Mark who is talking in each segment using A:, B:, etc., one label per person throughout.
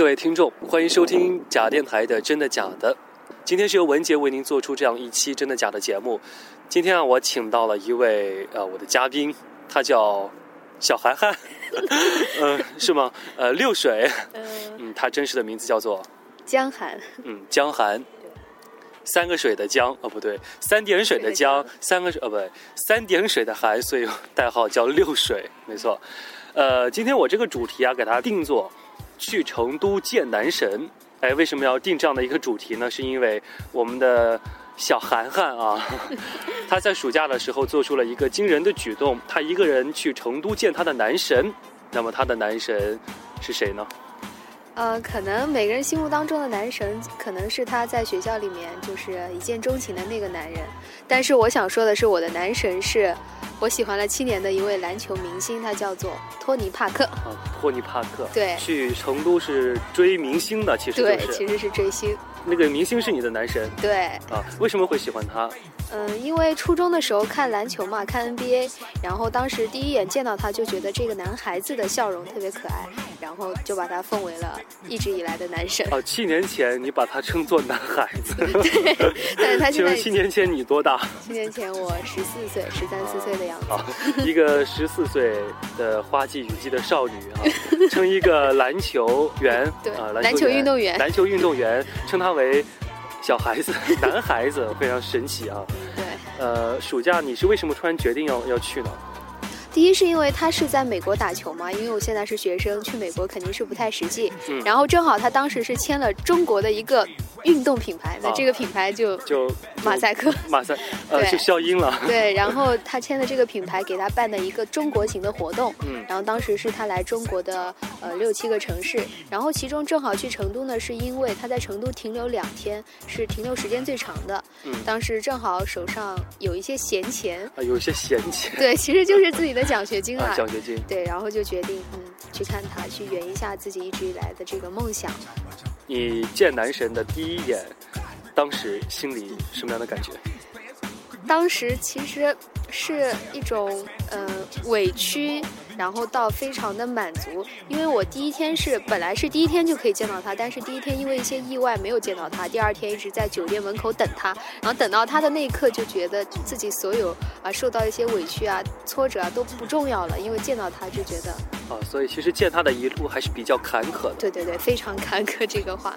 A: 各位听众，欢迎收听假电台的《真的假的》。今天是由文杰为您做出这样一期《真的假的》节目。今天啊，我请到了一位呃我的嘉宾，他叫小涵涵，呃是吗？呃六水，嗯，他真实的名字叫做
B: 江涵，
A: 嗯江寒，三个水的江哦不对，三点水的江，三个水哦不对，三点水的寒，所以代号叫六水，没错。呃，今天我这个主题啊，给它定做去成都见男神。哎，为什么要定这样的一个主题呢？是因为我们的小涵涵啊，他在暑假的时候做出了一个惊人的举动，他一个人去成都见他的男神。那么他的男神是谁呢？
B: 呃，可能每个人心目当中的男神，可能是他在学校里面就是一见钟情的那个男人。但是我想说的是，我的男神是我喜欢了七年的一位篮球明星，他叫做托尼·帕克。
A: 啊，托尼·帕克。
B: 对
A: 去成都是追明星的，其实是
B: 其实是追星。
A: 那个明星是你的男神
B: 对，
A: 啊？为什么会喜欢他？
B: 嗯，因为初中的时候看篮球嘛，看 NBA，然后当时第一眼见到他就觉得这个男孩子的笑容特别可爱，然后就把他奉为了一直以来的男神。
A: 哦，七年前你把他称作男孩子，对
B: 但是他
A: 请
B: 现在
A: 问七年前你多大？
B: 七年前我十四岁，十三四岁的样子。
A: 啊，一个十四岁的花季雨季的少女啊，称一个篮球员
B: 对
A: 啊，
B: 篮球运动员
A: 篮球运动员称他为小孩子、男孩子，非常神奇啊。
B: 对。
A: 呃，暑假你是为什么突然决定要要去呢？
B: 第一是因为他是在美国打球嘛，因为我现在是学生，去美国肯定是不太实际。
A: 嗯
B: 然后正好他当时是签了中国的一个 运动品牌，那
A: 啊
B: 这个品牌就
A: 就
B: 马赛克。
A: 马赛呃
B: 对
A: 就消音了。
B: 对，然后他签的这个品牌给他办的一个中国行的活动，
A: 嗯
B: 然后当时是他来中国的呃六七个城市，然后其中正好去成都呢，是因为他在成都停留两天，是停留时间最长的。
A: 嗯
B: 当时正好手上有一些闲钱，
A: 啊，有一些闲钱
B: 对，其实就是自己的奖学金了，
A: 奖学金。
B: 对，然后就决定嗯去看他，去圆一下自己一直以来的这个梦想。
A: 你见男神的第一眼，当时心里什么样的感觉？
B: 当时其实是一种呃委屈，然后到非常的满足，因为我第一天是本来是第一天就可以见到他，但是第一天因为一些意外没有见到他，第二天一直在酒店门口等他，然后等到他的那一刻就觉得自己所有啊受到一些委屈啊挫折啊都不重要了，因为见到他就觉得
A: 啊，所以其实见他的一路还是比较坎坷的。
B: 对对对非常坎坷这个话。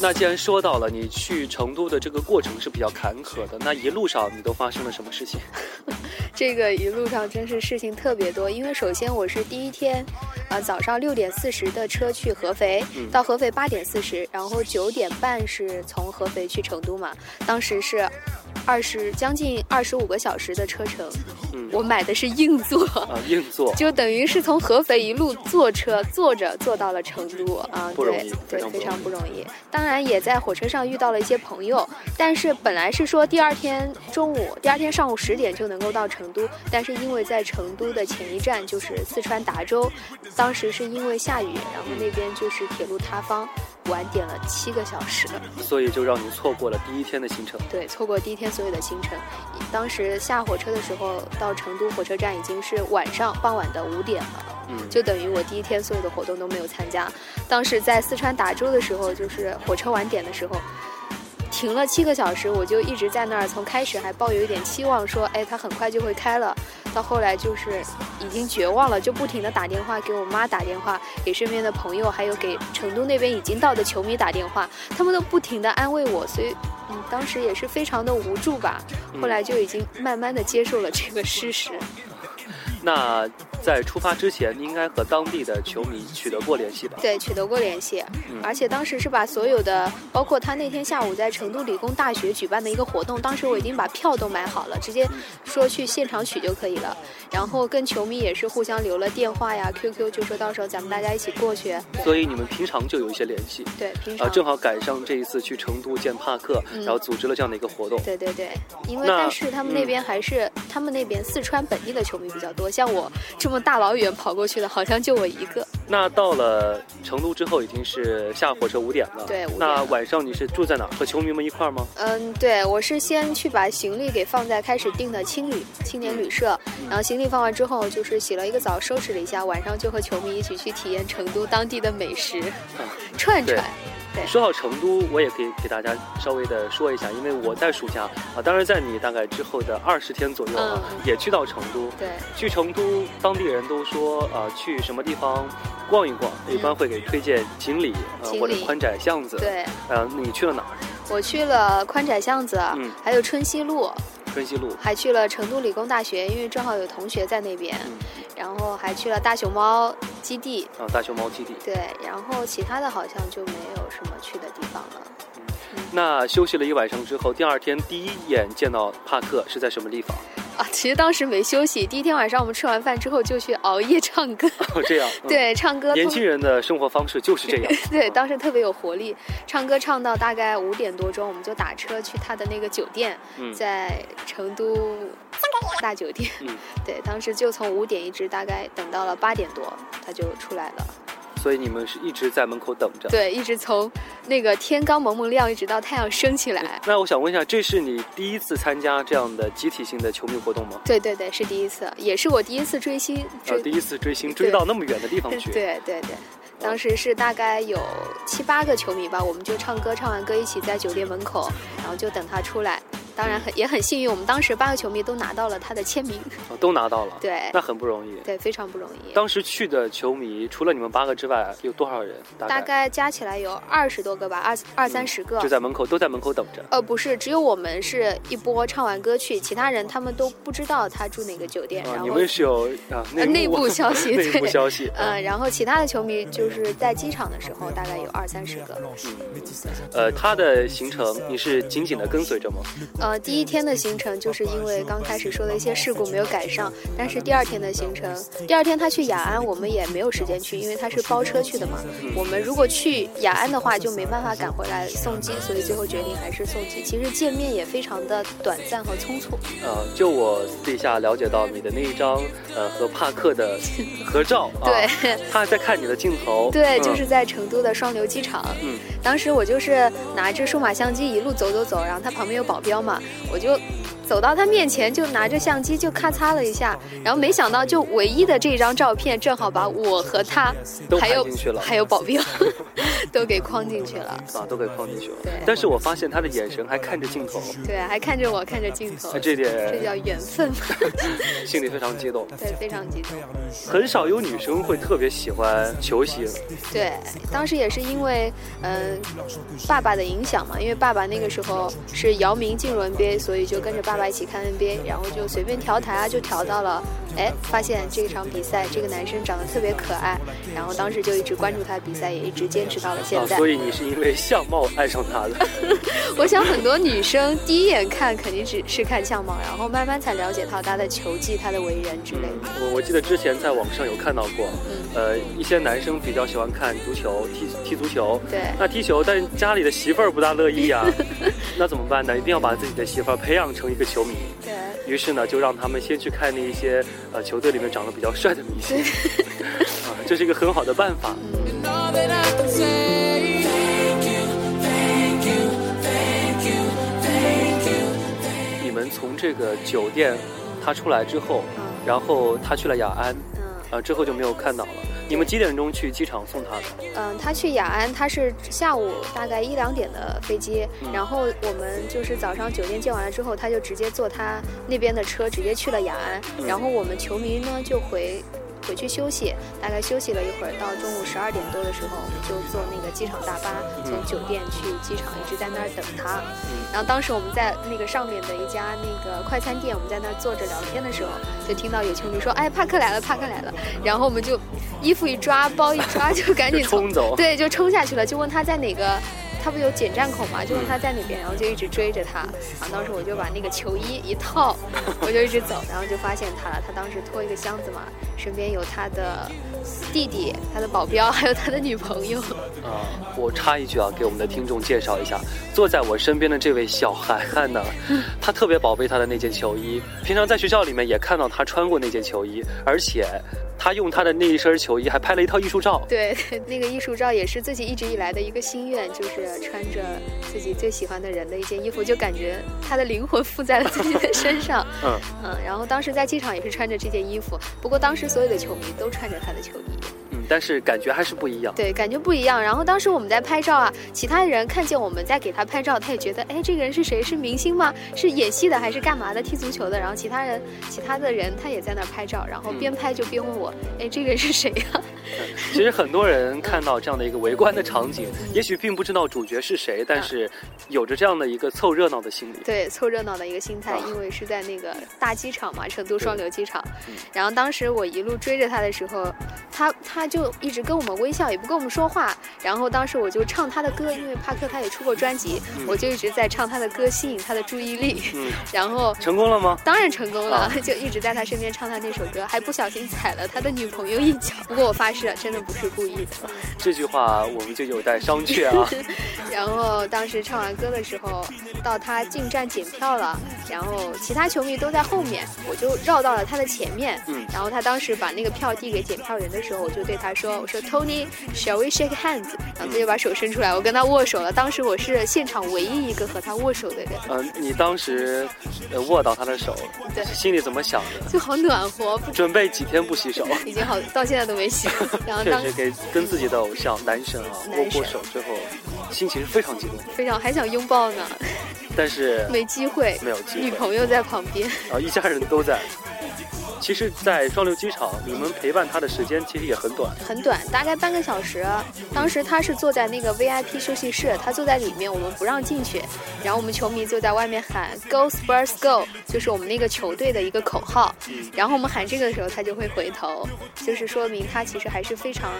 A: 那既然说到了你去成都的这个过程是比较坎坷的，那一路上你都发生了什么事情？
B: 这个一路上真是事情特别多，因为首先我是第一天，呃早上六点四十的车去合肥，
A: 嗯
B: 到合肥八点四十，然后九点半是从合肥去成都嘛，当时是二十将近二十五个小时的车程，
A: 嗯
B: 我买的是硬座。
A: 啊，硬座。
B: 就等于是从合肥一路坐车坐着坐到了成都啊，对对，
A: 非常不
B: 容易。当然也在火车上遇到了一些朋友，但是本来是说第二天中午、第二天上午十点就能够到成都，但是因为在成都的前一站就是四川达州，当时是因为下雨，然后那边就是铁路塌方，晚点了七个小时。
A: 所以就让你错过了第一天的行程。
B: 对，错过第一天所有的行程。当时下火车的时候，到成都火车站已经是晚上傍晚的五点了。
A: 嗯，
B: 就等于我第一天所有的活动都没有参加。当时在四川达州的时候，就是火车晚点的时候，停了七个小时，我就一直在那儿。从开始还抱有一点期望，说，哎，它很快就会开了。到后来就是已经绝望了，就不停的打电话给我妈打电话，给身边的朋友，还有给成都那边已经到的球迷打电话，他们都不停的安慰我，所以，嗯，当时也是非常的无助吧。后来就已经慢慢的接受了这个事实。
A: 那在出发之前，你应该和当地的球迷取得过联系吧？
B: 对，取得过联系，
A: 嗯
B: 而且当时是把所有的，包括他那天下午在成都理工大学举办的一个活动，当时我已经把票都买好了，直接说去现场取就可以了。然后跟球迷也是互相留了电话呀、QQ，就说到时候咱们大家一起过去。
A: 所以你们平常就有一些联系。
B: 对，平
A: 啊，
B: 常。
A: 正好赶上这一次去成都见帕克，
B: 嗯
A: 然后组织了这样的一个活动。
B: 对对对，因为但是他们那
A: 嗯
B: 边还是、他们那边四川本地的球迷比较多，像我这么大老远跑过去的，好像就我一个。
A: 那到了成都之后，已经是下火车五点了。
B: 对，
A: 那晚上你是住在哪？和球迷们一块儿吗？
B: 嗯，对，我是先去把行李给放在开始订的青旅青年旅社，然后行李放完之后，就是洗了一个澡，收拾了一下，晚上就和球迷一起去体验成都当地的美食，串串。
A: 说到成都，我也可以给大家稍微的说一下，因为我在暑假啊，当然在你大概之后的二十天左右啊，也去到成都。
B: 对，
A: 去成都，当地人都说啊，去什么地方逛一逛，一般会给推荐锦里啊或者宽窄巷子。
B: 对，
A: 呃，你去了哪儿？
B: 我去了宽窄巷子，嗯，还有春熙路。
A: 春熙路。
B: 还去了成都理工大学，因为正好有同学在那边。然后还去了大熊猫基地
A: 啊，大熊猫基地。
B: 对，然后其他的好像就没有什么去的地方了。
A: 那休息了一晚上之后，第二天第一眼见到帕克是在什么地方？
B: 啊，其实当时没休息。第一天晚上我们吃完饭之后就去熬夜唱歌。
A: 哦，这样。
B: 对，唱歌。
A: 年轻人的生活方式就是这样。
B: 对，当时特别有活力，唱歌唱到大概五点多钟，我们就打车去他的那个酒店，在成都大酒店。嗯。对，当时就从五点一直大概等到了八点多，他就出来了。
A: 所以你们是一直在门口等着？
B: 对，一直从那个天刚蒙蒙亮，一直到太阳升起来。
A: 那我想问一下，这是你第一次参加这样的集体性的球迷活动吗？
B: 对对对，是第一次，也是我第一次追星。
A: 呃，第一次追星，追到那么远的地方去。
B: 对对对，当时是大概有七八个球迷吧，我们就唱歌，唱完歌一起在酒店门口，然后就等他出来。当然很也很幸运，我们当时八个球迷都拿到了他的签名，
A: 都拿到了，
B: 对，
A: 那很不容易，
B: 对，非常不容易。
A: 当时去的球迷除了你们八个之外，有多少人？
B: 大概加起来有二十多个吧，二二三十个，
A: 就在门口都在门口等着。
B: 呃，不是，只有我们是一波唱完歌去，其他人他们都不知道他住哪个酒店。然后
A: 你们是有啊
B: 内部消息，
A: 内部消息。
B: 嗯，然后其他的球迷就是在机场的时候，大概有二三十个。
A: 嗯，呃，他的行程你是紧紧的跟随着吗？
B: 呃，第一天的行。程就是因为刚开始说的一些事故没有赶上，但是第二天的行程，第二天他去雅安，我们也没有时间去，因为他是包车去的嘛。我们如果去雅安的话，就没办法赶回来送机，所以最后决定还是送机。其实见面也非常的短暂和匆促。
A: 呃，就我私底下了解到你的那一张呃和帕克的合照，
B: 对，
A: 他还在看你的镜头，
B: 对，就是在成都的双流机场。嗯，当时我就是拿着数码相机一路走走走，然后他旁边有保镖嘛，我就。走到他面前，就拿着相机就咔嚓了一下，然后没想到就唯一的这张照片，正好把我和他，还有还有保镖，都给框进去了。啊，
A: 都给框进去了。
B: 对。
A: 但是我发现他的眼神还看着镜头。
B: 对，还看着我，看着镜头。
A: 这点
B: 这叫缘分。
A: 心里非常激动。
B: 对，非常激动。
A: 很少有女生会特别喜欢球星。
B: 对，当时也是因为嗯爸爸的影响嘛，因为爸爸那个时候是姚明进入 NBA，所以就跟着爸。一起看 NBA，然后就随便调台啊，就调到了，哎，发现这场比赛这个男生长得特别可爱，然后当时就一直关注他的比赛，也一直坚持到了现在。
A: 所以你是因为相貌爱上他的？
B: 我想很多女生第一眼看肯定只是看相貌，然后慢慢才了解到他的球技、他的为人之类的。
A: 我我记得之前在网上有看到过，嗯呃，一些男生比较喜欢看足球、踢踢足球，
B: 对，
A: 那踢球，但是家里的媳妇儿不大乐意啊，那怎么办呢？一定要把自己的媳妇儿培养成一个球迷。
B: 对
A: 于是呢，就让他们先去看那一些呃球队里面长得比较帅的明星，啊，这是一个很好的办法。你们从这个酒店他出来之后，然后他去了雅安，啊，之后就没有看到了。你们几点钟去机场送他的？
B: 嗯，他去雅安，他是下午大概一两点的飞机，然后我们就是早上酒店接完了之后，他就直接坐他那边的车直接去了雅安，然后我们球迷呢就回。回去休息，大概休息了一会儿，到中午十二点多的时候，我们就坐那个机场大巴从酒店去机场，一直在那儿等他。然后当时我们在那个上面的一家那个快餐店，我们在那儿坐着聊天的时候，就听到有球迷说：“哎，帕克来了，帕克来了。”然后我们就衣服一抓，包一抓，就赶紧
A: 冲走，
B: 对，就冲下去了，就问他在哪个。他不有检站口嘛，就问他在哪边，然后就一直追着他。然后当时我就把那个球衣一套，我就一直走，然后就发现他了。他当时拖一个箱子嘛，身边有他的弟弟、他的保镖，还有他的女朋友。
A: 啊，我插一句啊，给我们的听众介绍一下，坐在我身边的这位小涵涵呢，他特别宝贝他的那件球衣，平常在学校里面也看到他穿过那件球衣，而且。他用他的那一身球衣还拍了一套艺术照。
B: 对，那个艺术照也是自己一直以来的一个心愿，就是穿着自己最喜欢的人的一件衣服，就感觉他的灵魂附在了自己的身上。嗯嗯，然后当时在机场也是穿着这件衣服，不过当时所有的球迷都穿着他的球衣。
A: 但是感觉还是不一样，
B: 对，感觉不一样。然后当时我们在拍照啊，其他人看见我们在给他拍照，他也觉得，哎，这个人是谁？是明星吗？是演戏的还是干嘛的？踢足球的？然后其他人，其他的人他也在那儿拍照，然后边拍就边问我，哎，这个人是谁呀？
A: 其实很多人看到这样的一个围观的场景，也许并不知道主角是谁，但是有着这样的一个凑热闹的心理。
B: 对，凑热闹的一个心态，因为是在那个大机场嘛，成都双流机场。然后当时我一路追着他的时候，他他就一直跟我们。微笑也不跟我们说话，然后当时我就唱他的歌，因为帕克他也出过专辑，我就一直在唱他的歌，吸引他的注意力。嗯，然后
A: 成功了吗？
B: 当然成功了，就一直在他身边唱他那首歌，还不小心踩了他的女朋友一脚。不过我发誓，真的不是故意的。
A: 这句话我们就有待商榷啊。
B: 然后当时唱完歌的时候，到他进站检票了，然后其他球迷都在后面，我就绕到了他的前面。嗯，然后他当时把那个票递给检票员的时候，我就对他说：“我说 Tony。” Shall we shake hands？然后他就把手伸出来，我跟他握手了。当时我是现场唯一一个和他握手的人。
A: 嗯，你当时握到他的手，
B: 对，
A: 心里怎么想的？
B: 就好暖和。
A: 准备几天不洗手？
B: 已经好，到现在都没洗。
A: 确实给跟自己的偶像男神啊握过手之后，心情非常激动，
B: 非常还想拥抱呢，
A: 但是
B: 没机会，
A: 没有机会。
B: 女朋友在旁边，
A: 啊，一家人都在。其实，在双流机场，你们陪伴他的时间其实也很短，
B: 很短，大概半个小时。当时他是坐在那个 VIP 休息室，他坐在里面，我们不让进去。然后我们球迷就在外面喊 “Go Spurs Go”，就是我们那个球队的一个口号。然后我们喊这个的时候，他就会回头，就是说明他其实还是非常，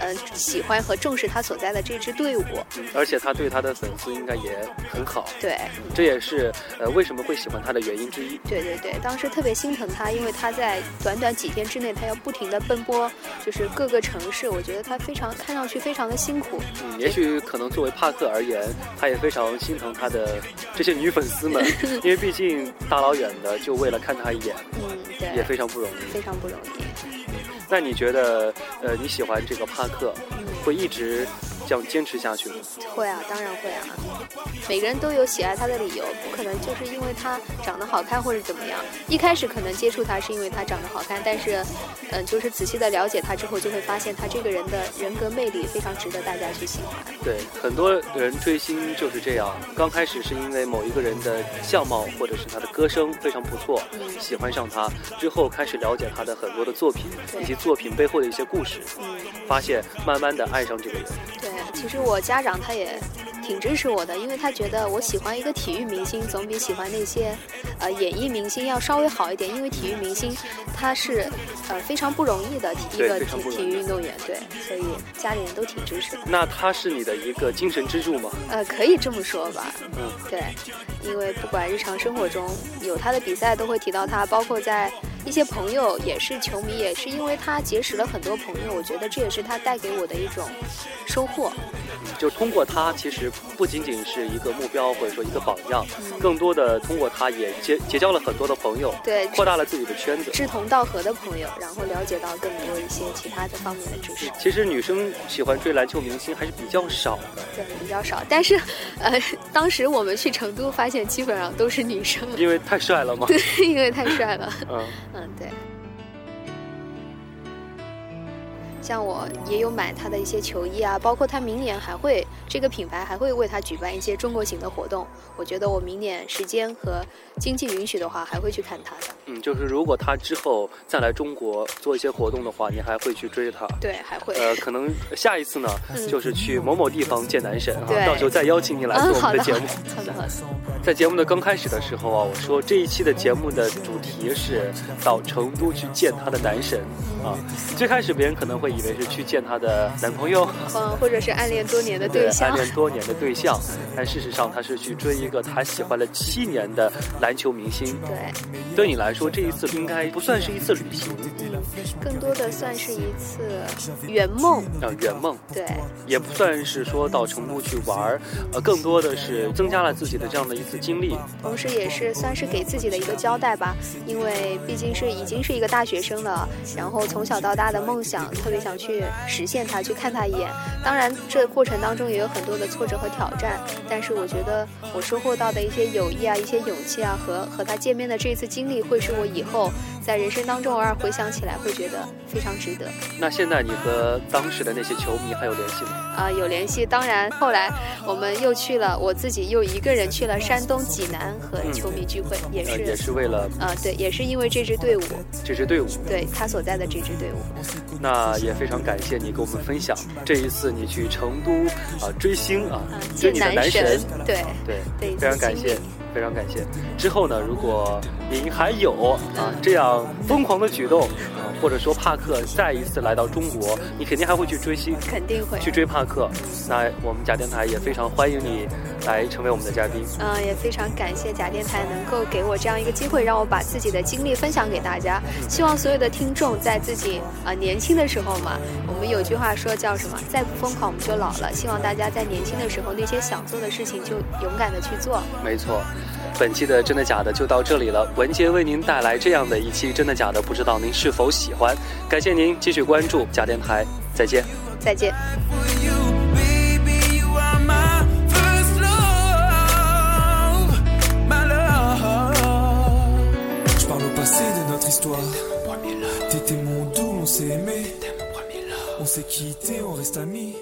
B: 嗯，喜欢和重视他所在的这支队伍。
A: 而且他对他的粉丝应该也很好。
B: 对，
A: 这也是呃为什么会喜欢他的原因之一。
B: 对对对，当时特别心疼他，因为他。在短短几天之内，他要不停的奔波，就是各个城市。我觉得他非常看上去非常的辛苦。
A: 嗯，也许可能作为帕克而言，他也非常心疼他的这些女粉丝们，因为毕竟大老远的就为了看他一眼，
B: 嗯，对，
A: 也非常不容易，
B: 非常不容易。
A: 那你觉得，呃，你喜欢这个帕克，会一直？这样坚持下去吗？
B: 会啊，当然会啊。每个人都有喜爱他的理由，不可能就是因为他长得好看或者怎么样。一开始可能接触他是因为他长得好看，但是，嗯，就是仔细的了解他之后，就会发现他这个人的人格魅力非常值得大家去喜欢。
A: 对，很多人追星就是这样，刚开始是因为某一个人的相貌或者是他的歌声非常不错，喜欢上他，之后开始了解他的很多的作品以及作品背后的一些故事，发现慢慢的爱上这个人。
B: 对。其实我家长他也挺支持我的，因为他觉得我喜欢一个体育明星，总比喜欢那些呃演艺明星要稍微好一点。因为体育明星他是呃非常不容易的一个体体育运动员，对，所以家里人都挺支持的。
A: 那他是你的一个精神支柱吗？
B: 呃，可以这么说吧。嗯，对，因为不管日常生活中有他的比赛，都会提到他，包括在。一些朋友也是球迷，也是因为他结识了很多朋友，我觉得这也是他带给我的一种收获。
A: 就通过他，其实不仅仅是一个目标或者说一个榜样，更多的通过他也结结交了很多的朋友，
B: 对，
A: 扩大了自己的圈子，
B: 志同道合的朋友，然后了解到更多一些其他的方面的知识。
A: 其实女生喜欢追篮球明星还是比较少的，
B: 对，比较少。但是，呃，当时我们去成都发现，基本上都是女生，
A: 因为太帅了嘛？
B: 对，因为太帅了。嗯。嗯，对。像我也有买他的一些球衣啊，包括他明年还会这个品牌还会为他举办一些中国行的活动。我觉得我明年时间和经济允许的话，还会去看他的。
A: 嗯，就是如果他之后再来中国做一些活动的话，你还会去追他？
B: 对，还会。
A: 呃，可能下一次呢，
B: 嗯
A: 就是去某某地方见男神啊，到时候再邀请你来做
B: 嗯，
A: 我，们的节目。
B: 好的，好的。
A: 在节目的刚开始的时候啊，我说这一期的节目的主题是到成都去见他的男神啊。最开始别人可能会以为是去见她的男朋友，
B: 嗯，或者是暗恋多年的对象
A: 暗。恋多年的对象，但事实上她是去追一个她喜欢了七年的篮球明星。
B: 对，
A: 对你来说，这一次应该不算是一次旅行
B: 嗯，更多的算是一次圆梦。
A: 啊，圆梦，
B: 对，
A: 也不算是说到成都去玩儿，呃，更多的是增加了自己的这样的一次经历。
B: 同时也是算是给自己的一个交代吧，因为毕竟是已经是一个大学生了，然后从小到大的梦想，特别想去实现它，去看他一眼。当然，这过程当中也有很多的挫折和挑战，但是我觉得我收获到的一些友谊啊，一些勇气啊，和和他见面的这一次经历，会是我以后在人生当中偶尔回想起来，会觉得非常值得。
A: 那现在你和当时的那些球迷还有联系吗？
B: 啊、有联系。当然，后来我们又去了，我自己又一个人去了山东济南和球迷聚会，也
A: 呃，
B: 是
A: 也是为了
B: 呃，对，也是因为这支队伍，
A: 这支队伍。
B: 对他所在的这支队伍。
A: 那也非常感谢你跟我们分享这一次你去成都啊追星啊追你的男
B: 神
A: 神，，
B: 对
A: 对，
B: 对，
A: 非常感谢非常感谢。之后呢，如果您还有啊
B: 嗯
A: 这样疯狂的举动啊，或者说帕克再一次来到中国，你肯定还会去追星，
B: 肯定会。
A: 去追帕克。那我们假电台也非常欢迎你来成为我们的嘉宾。
B: 嗯、也非常感谢假电台能够给我这样一个机会，让我把自己的经历分享给大家。希望所有的听众在自己啊、呃年轻的时候嘛，我们有句话说叫什么？再不疯狂我们就老了。希望大家在年轻的时候，那些想做的事情就勇敢的去做。
A: 没错，本期的真的假的就到这里了。文杰为您带来这样的一期真的假的，不知道您是否喜欢？感谢您继续关注假电台，再见。
B: 再见。
C: you, baby. You are my first love, my love.
D: Je parle au passé de notre histoire. T'étais mon doux, on s'est aimé. On s'est quitté, on reste amis.